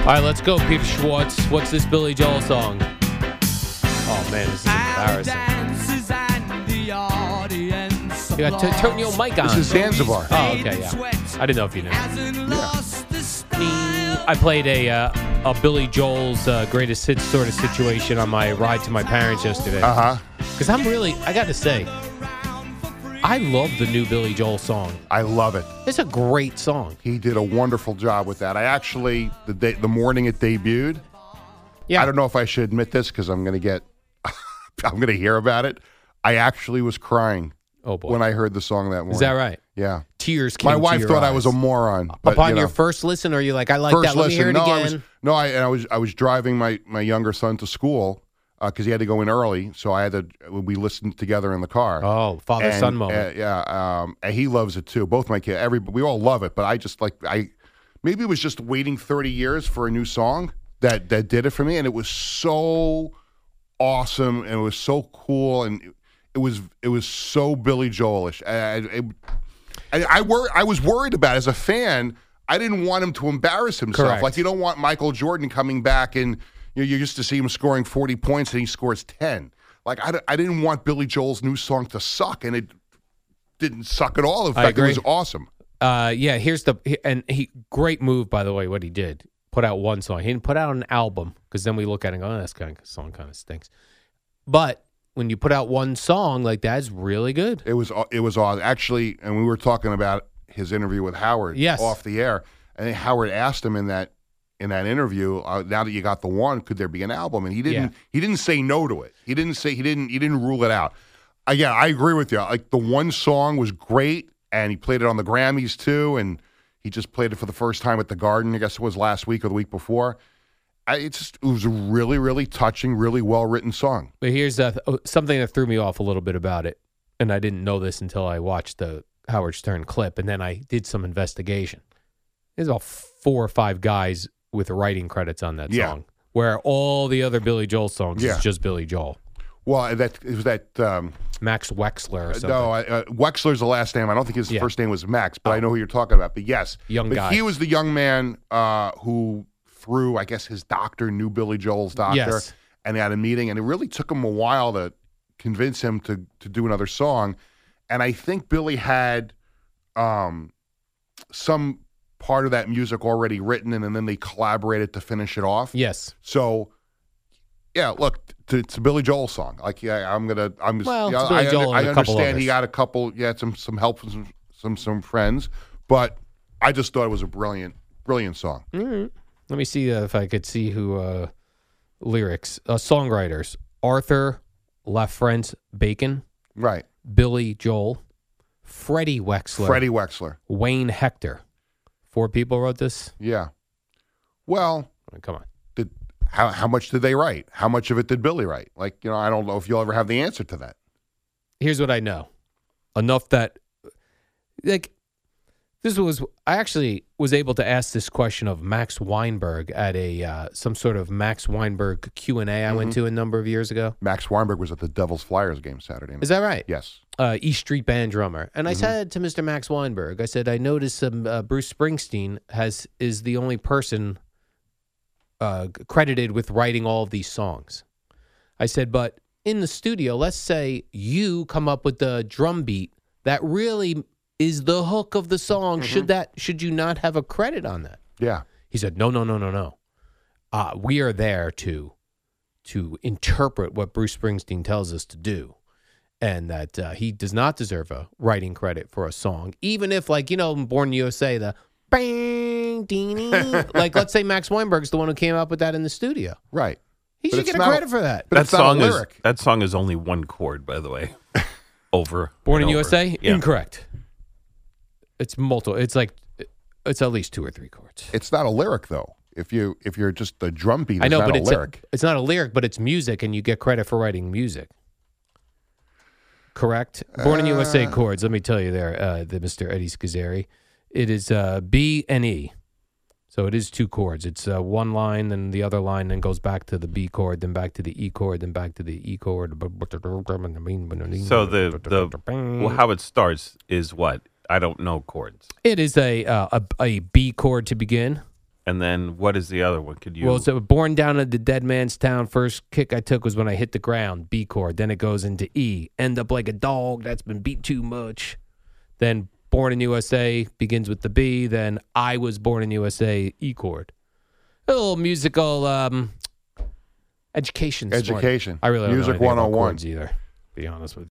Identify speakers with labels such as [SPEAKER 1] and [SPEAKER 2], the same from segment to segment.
[SPEAKER 1] All right, let's go, Peter Schwartz. What's this Billy Joel song? Oh man, this is embarrassing. You got t- turn your mic on.
[SPEAKER 2] This is Zanzibar.
[SPEAKER 1] Oh, okay, yeah. I didn't know if you knew. Yeah. I played a uh, a Billy Joel's uh, greatest hits sort of situation on my ride to my parents yesterday.
[SPEAKER 2] Uh huh.
[SPEAKER 1] Because I'm really, I got to say, I love the new Billy Joel song.
[SPEAKER 2] I love it.
[SPEAKER 1] It's a great song.
[SPEAKER 2] He did a wonderful job with that. I actually the day, the morning it debuted.
[SPEAKER 1] Yeah.
[SPEAKER 2] I don't know if I should admit this because I'm going to get I'm going to hear about it. I actually was crying
[SPEAKER 1] Oh boy,
[SPEAKER 2] when I heard the song that morning.
[SPEAKER 1] is that right?
[SPEAKER 2] Yeah.
[SPEAKER 1] Tears came
[SPEAKER 2] My wife thought I was a moron. But,
[SPEAKER 1] Upon
[SPEAKER 2] you know,
[SPEAKER 1] your first listen, or you like, I like
[SPEAKER 2] first
[SPEAKER 1] that. Let me
[SPEAKER 2] listen,
[SPEAKER 1] hear it
[SPEAKER 2] no,
[SPEAKER 1] again.
[SPEAKER 2] I was no, I and I was I was driving my my younger son to school because he had to go in early, so I had to. We listened together in the car.
[SPEAKER 1] oh, father
[SPEAKER 2] And,
[SPEAKER 1] son moment.
[SPEAKER 2] uh, yeah, um, and he loves it too. Both my kids, every we all love it. But I just like I maybe it was just waiting thirty years for a new song that that did it for me, and it was so awesome and it was so cool and it, it was it was so Billy Joelish. I, I, I, I, wor- I was worried about it. as a fan. I didn't want him to embarrass himself.
[SPEAKER 1] Correct.
[SPEAKER 2] Like you don't want Michael Jordan coming back and you know, you used to see him scoring forty points and he scores ten. Like I, I didn't want Billy Joel's new song to suck, and it didn't suck at all. In fact, it was awesome.
[SPEAKER 1] Uh, yeah, here's the and he great move by the way. What he did, put out one song. He didn't put out an album because then we look at it and go, oh, "This kind of song kind of stinks." But when you put out one song like that, it's really good.
[SPEAKER 2] It was it was awesome. Actually, and we were talking about his interview with Howard
[SPEAKER 1] Yes.
[SPEAKER 2] off the air, and Howard asked him in that in that interview, uh, now that you got the one, could there be an album? And he didn't.
[SPEAKER 1] Yeah.
[SPEAKER 2] He didn't say no to it. He didn't say he didn't. He didn't rule it out. Uh, yeah, I agree with you. Like the one song was great, and he played it on the Grammys too, and he just played it for the first time at the Garden. I guess it was last week or the week before. I, it's just, it was a really, really touching, really well written song.
[SPEAKER 1] But here's oh, something that threw me off a little bit about it, and I didn't know this until I watched the Howard Stern clip, and then I did some investigation. There's about four or five guys with writing credits on that
[SPEAKER 2] Yeah.
[SPEAKER 1] song, where all the other Billy Joel songs
[SPEAKER 2] Yeah.
[SPEAKER 1] is just Billy Joel.
[SPEAKER 2] Well, that it was that. Um,
[SPEAKER 1] Max Wexler or something.
[SPEAKER 2] No, uh, Wexler's the last name. I don't think his
[SPEAKER 1] Yeah. Oh.
[SPEAKER 2] first name was Max, but I know who you're talking about. But yes,
[SPEAKER 1] Young
[SPEAKER 2] but
[SPEAKER 1] guy.
[SPEAKER 2] He was the young man uh, who, through I guess his doctor knew Billy Joel's doctor,
[SPEAKER 1] Yes.
[SPEAKER 2] and they had a meeting, and it really took him a while to convince him to to do another song. And I think Billy had um, some part of that music already written, and, and then they collaborated to finish it off.
[SPEAKER 1] Yes.
[SPEAKER 2] So, yeah, look, t- it's a Billy Joel song. Like, yeah, I'm gonna, I'm just,
[SPEAKER 1] Well,
[SPEAKER 2] yeah,
[SPEAKER 1] it's Billy
[SPEAKER 2] I,
[SPEAKER 1] Joel
[SPEAKER 2] I understand he got a couple, yeah, some some help from some some some friends, but I just thought it was a brilliant, brilliant song.
[SPEAKER 1] Let me see if I could see who uh, lyrics uh, songwriters Arthur LaFrance Bacon,
[SPEAKER 2] Right,
[SPEAKER 1] Billy Joel, Freddy Wexler,
[SPEAKER 2] Freddy Wexler.
[SPEAKER 1] Wayne Hector. Four people wrote this.
[SPEAKER 2] Yeah. Well,
[SPEAKER 1] I mean, come on.
[SPEAKER 2] did how how much did they write? How much of it did Billy write? Like, you know, I don't know if you'll ever have the answer to that.
[SPEAKER 1] Here's what I know. Enough that like this was I actually was able to ask this question of Max Weinberg at a uh, some sort of Max Weinberg Q and A I went to a number of years ago.
[SPEAKER 2] Max Weinberg was at the Devils Flyers game Saturday. night.
[SPEAKER 1] Is that right?
[SPEAKER 2] yes.
[SPEAKER 1] Uh, East Street Band drummer, and I said to Mr. Max Weinberg, I said, I noticed um, uh, Bruce Springsteen has is the only person uh, credited with writing all of these songs. I said, but in the studio, let's say you come up with the drum beat that really is the hook of the song. Should that should you not have a credit on that?
[SPEAKER 2] Yeah.
[SPEAKER 1] He said, "No, no, no, no, no. Uh, we are there to to interpret what Bruce Springsteen tells us to do, and that uh, he does not deserve a writing credit for a song, even if, like you know, Born in USA, the bang, ding, like let's say Max Weinberg's the one who came up with that in the studio.
[SPEAKER 2] Right.
[SPEAKER 1] He
[SPEAKER 2] But
[SPEAKER 1] should
[SPEAKER 2] it's
[SPEAKER 1] get a
[SPEAKER 2] not-
[SPEAKER 1] credit for that.
[SPEAKER 2] But
[SPEAKER 3] that
[SPEAKER 2] it's not a
[SPEAKER 3] song is
[SPEAKER 2] lyric.
[SPEAKER 3] that song is only one chord, by the way. over.
[SPEAKER 1] Born in
[SPEAKER 3] and over.
[SPEAKER 1] USA?
[SPEAKER 3] Yeah.
[SPEAKER 1] Incorrect. It's multiple. It's like it's at least two or three chords.
[SPEAKER 2] It's not a lyric though. If you if you're just the drum beat,
[SPEAKER 1] I
[SPEAKER 2] is
[SPEAKER 1] know,
[SPEAKER 2] not
[SPEAKER 1] but
[SPEAKER 2] a
[SPEAKER 1] it's
[SPEAKER 2] lyric.
[SPEAKER 1] A, it's not a lyric, but it's music, and you get credit for writing music. Correct. Born in USA
[SPEAKER 2] Uh.
[SPEAKER 1] chords. Let me tell you, there, uh, the Mr. Eddie Scazzeri. It is uh, B and E, so it is two chords. It's uh, one line, then the other line, then goes back to the B chord, then back to the E chord, then back to the E chord.
[SPEAKER 3] So the the well, how it starts is what I don't know chords,
[SPEAKER 1] it is a, uh, a a B chord to begin.
[SPEAKER 3] And then what is the other one? Could you?
[SPEAKER 1] Well, so born down in the dead man's town. First kick I took was when I hit the ground. B chord. Then it goes into E. End up like a dog that's been beat too much. Then born in USA begins with the B. Then I was born in USA. E chord. A little musical um, education. sport.
[SPEAKER 2] Education.
[SPEAKER 1] I really don't
[SPEAKER 2] Music
[SPEAKER 1] know anything about
[SPEAKER 2] 101.
[SPEAKER 1] chords either. to Be honest with you.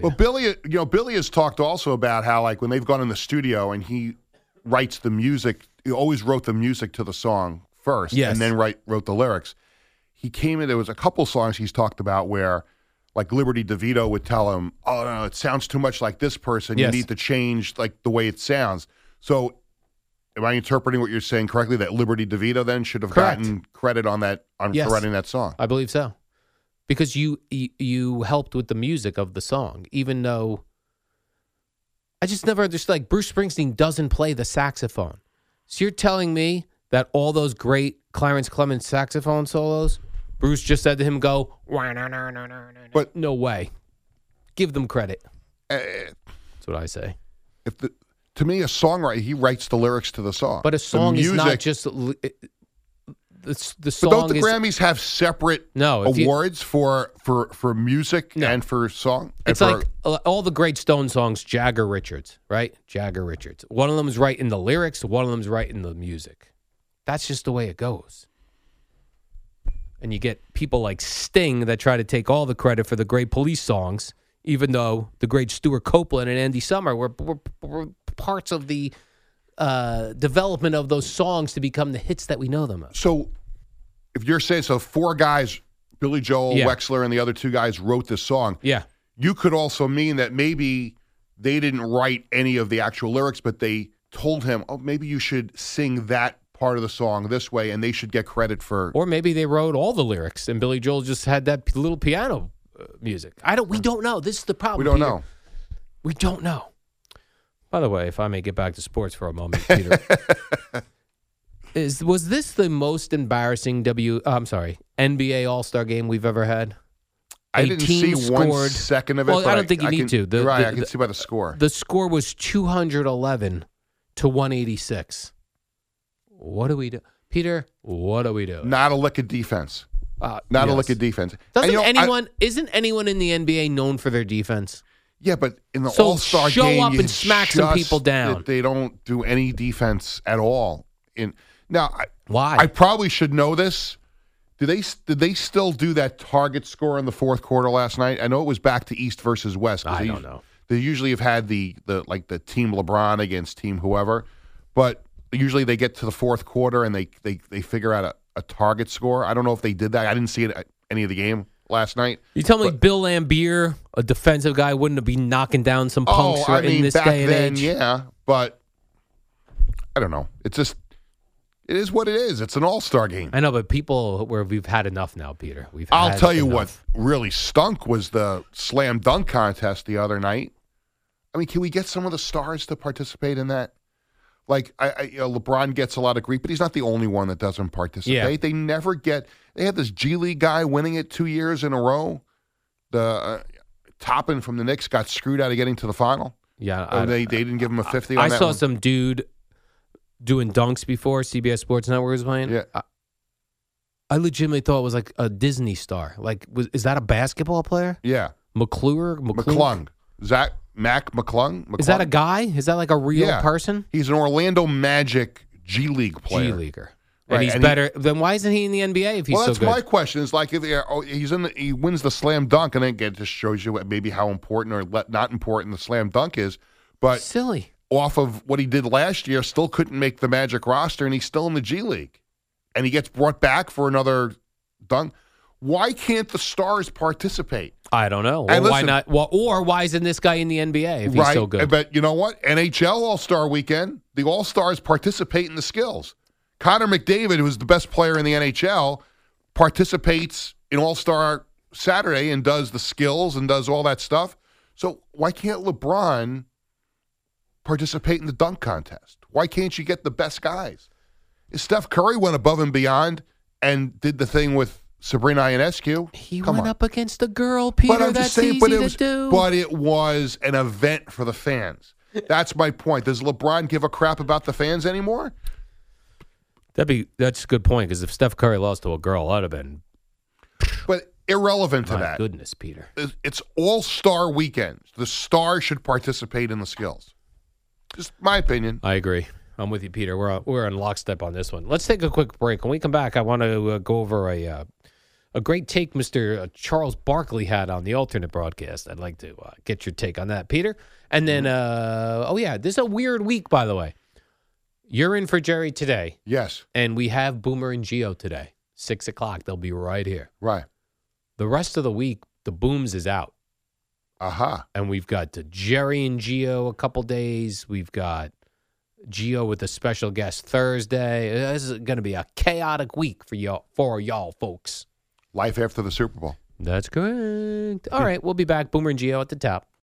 [SPEAKER 2] Well, Billy, you know, Billy has talked also about how, like, when they've gone in the studio and he writes the music, he always wrote the music to the song first,
[SPEAKER 1] Yes.
[SPEAKER 2] and then write wrote the lyrics. He came in. There was a couple songs he's talked about where, like, Liberty DeVito would tell him, "Oh no, it sounds too much like this person.
[SPEAKER 1] Yes.
[SPEAKER 2] You need to change like the way it sounds." So, am I interpreting what you're saying correctly? That Liberty DeVito then should have
[SPEAKER 1] Correct.
[SPEAKER 2] gotten credit on that on
[SPEAKER 1] Yes.
[SPEAKER 2] for writing that song.
[SPEAKER 1] I believe so. Because you, you helped with the music of the song, even though I just never understood. Like Bruce Springsteen doesn't play the saxophone, so you're telling me that all those great Clarence Clemons saxophone solos, Bruce just said to him, "Go,"
[SPEAKER 2] But-
[SPEAKER 1] no way. Give them credit.
[SPEAKER 2] Eh,
[SPEAKER 1] That's what I say.
[SPEAKER 2] if the to me a songwriter he writes the lyrics to the song
[SPEAKER 1] But a song is not
[SPEAKER 2] music-
[SPEAKER 1] just the the
[SPEAKER 2] but
[SPEAKER 1] song
[SPEAKER 2] don't the
[SPEAKER 1] is
[SPEAKER 2] grammys have separate
[SPEAKER 1] No, if you-
[SPEAKER 2] awards for for for music
[SPEAKER 1] No.
[SPEAKER 2] and for song and
[SPEAKER 1] It's
[SPEAKER 2] for-
[SPEAKER 1] like all the great Stone songs, Jagger Richards, right? Jagger Richards. One of them is writing the lyrics, one of them is writing the music. That's just the way it goes. And you get people like Sting that try to take all the credit for the great police songs, even though the great Stewart Copeland and Andy Summer were, were, were parts of the uh, development of those songs to become the hits that we know them as.
[SPEAKER 2] so if you're saying so four guys billy joel
[SPEAKER 1] Yeah.
[SPEAKER 2] wexler and the other two guys wrote this song
[SPEAKER 1] Yeah.
[SPEAKER 2] you could also mean that maybe they didn't write any of the actual lyrics but they told him oh maybe you should sing that part of the song this way and they should get credit for
[SPEAKER 1] Or maybe they wrote all the lyrics and Billy Joel just had that little piano uh, music. I don't. We don't know. This is the problem.
[SPEAKER 2] we don't
[SPEAKER 1] Peter.
[SPEAKER 2] know
[SPEAKER 1] We don't know. By the way, if I may get back to sports for a moment, Peter, is was this the most embarrassing W? uh, I'm sorry, NBA All Star game we've ever had?
[SPEAKER 2] i
[SPEAKER 1] A
[SPEAKER 2] didn't see one
[SPEAKER 1] scored-
[SPEAKER 2] second of it
[SPEAKER 1] Well, I don't think you need
[SPEAKER 2] can-
[SPEAKER 1] to. The-
[SPEAKER 2] you're right
[SPEAKER 1] the-
[SPEAKER 2] i can
[SPEAKER 1] the-
[SPEAKER 2] see by the score
[SPEAKER 1] The score was 211 to 186. What do we do, Peter? What do we do?
[SPEAKER 2] not a lick of defense
[SPEAKER 1] Uh,
[SPEAKER 2] not a
[SPEAKER 1] yes.
[SPEAKER 2] lick of defense
[SPEAKER 1] Doesn't
[SPEAKER 2] you know, I-
[SPEAKER 1] anyone? isn't anyone in the NBA known for their defense?
[SPEAKER 2] Yeah, but in the
[SPEAKER 1] So
[SPEAKER 2] All Star
[SPEAKER 1] show
[SPEAKER 2] game,
[SPEAKER 1] up and smack some people down.
[SPEAKER 2] They don't do any defense at all. In now, I,
[SPEAKER 1] Why?
[SPEAKER 2] I probably should know this. Do they did they still do that target score in the fourth quarter last night? I know it was back to East versus West.
[SPEAKER 1] I
[SPEAKER 2] they
[SPEAKER 1] don't know.
[SPEAKER 2] They usually have had the the like the team LeBron against team whoever, but usually they get to the fourth quarter and they they they figure out a, a target score. I don't know if they did that. I didn't see it at any of the game last night.
[SPEAKER 1] You tell me Bill Laimbeer, a defensive guy, wouldn't have been knocking down some oh, punks
[SPEAKER 2] oh, I
[SPEAKER 1] in this
[SPEAKER 2] back
[SPEAKER 1] day and
[SPEAKER 2] then,
[SPEAKER 1] age?
[SPEAKER 2] yeah, but I don't know. It's just it is what it is. It's an All Star game.
[SPEAKER 1] I know, but people where we've had enough now, Peter. We've.
[SPEAKER 2] I'll tell you
[SPEAKER 1] enough.
[SPEAKER 2] what really stunk was the slam dunk contest the other night. I mean, can we get some of the stars to participate in that? Like, I, I you know, LeBron gets a lot of grief, but he's not the only one that doesn't participate.
[SPEAKER 1] Yeah.
[SPEAKER 2] They never get. They had this G League guy winning it two years in a row. The uh, Toppin from the Knicks got screwed out of getting to the final.
[SPEAKER 1] Yeah, I,
[SPEAKER 2] they they didn't give him a fifty. On
[SPEAKER 1] I saw
[SPEAKER 2] one?
[SPEAKER 1] some dude doing dunks before CBS Sports Network was playing.
[SPEAKER 2] Yeah.
[SPEAKER 1] I, I legitimately thought it was like a Disney star. Like, was is that a basketball player?
[SPEAKER 2] Yeah,
[SPEAKER 1] McClure, McClung.
[SPEAKER 2] McClung. Zach Mac McClung. McClung.
[SPEAKER 1] Is that a guy? Is that like a real
[SPEAKER 2] Yeah.
[SPEAKER 1] person?
[SPEAKER 2] He's an Orlando Magic G League player.
[SPEAKER 1] G leaguer. And
[SPEAKER 2] Right,
[SPEAKER 1] he's
[SPEAKER 2] and he-
[SPEAKER 1] better. then why isn't he in the NBA if he's
[SPEAKER 2] well,
[SPEAKER 1] so
[SPEAKER 2] that's my question. Is like if he- oh, he's in, the, he wins the slam dunk, and then it just shows you maybe how important or le- not important the slam dunk is. But
[SPEAKER 1] Silly.
[SPEAKER 2] off of what he did last year, still couldn't make the Magic roster, and he's still in the G League, and he gets brought back for another dunk. Why can't the stars participate?
[SPEAKER 1] I don't know.
[SPEAKER 2] And
[SPEAKER 1] Or why not? Well, or why isn't this guy in the NBA if he's
[SPEAKER 2] right,
[SPEAKER 1] so good?
[SPEAKER 2] but you know what? NHL All Star Weekend, the All Stars participate in the skills. Connor McDavid, who's the best player in the NHL, participates in All Star Saturday and does the skills and does all that stuff. So why can't LeBron participate in the dunk contest? Why can't you get the best guys? Steph Curry went above and beyond and did the thing with Sabrina Ionescu.
[SPEAKER 1] he
[SPEAKER 2] Come
[SPEAKER 1] went
[SPEAKER 2] on.
[SPEAKER 1] up against a girl, Peter.
[SPEAKER 2] But I'm
[SPEAKER 1] That's
[SPEAKER 2] just saying,
[SPEAKER 1] easy
[SPEAKER 2] but it
[SPEAKER 1] to
[SPEAKER 2] was,
[SPEAKER 1] do.
[SPEAKER 2] but it was an event for the fans. That's my point. Does LeBron give a crap about the fans anymore?
[SPEAKER 1] That'd be that's a good point because if Steph Curry lost to a girl, I'd have been
[SPEAKER 2] But irrelevant to
[SPEAKER 1] my
[SPEAKER 2] that,
[SPEAKER 1] goodness, Peter.
[SPEAKER 2] it's- it's All Star weekends. The star should participate in the skills. Just my opinion.
[SPEAKER 1] I agree. I'm with you, Peter. We're on, we're on lockstep on this one. Let's take a quick break. When we come back, I want to uh, go over a uh, a great take Mr. Charles Barkley had on the alternate broadcast. I'd like to uh, get your take on that, Peter. And then, uh, oh yeah, this is a weird week, by the way. You're in for Jerry today,
[SPEAKER 2] Yes,
[SPEAKER 1] and we have Boomer and Geo today, six o'clock. They'll be right here.
[SPEAKER 2] right.
[SPEAKER 1] The rest of the week, the Booms is out.
[SPEAKER 2] Aha.
[SPEAKER 1] and we've got the Jerry and Geo a couple days. We've got Geo with a special guest Thursday. This is going to be a chaotic week for y'all, for y'all folks.
[SPEAKER 2] Life after the Super Bowl.
[SPEAKER 1] That's correct. All right, we'll be back. Boomer and Geo at the top.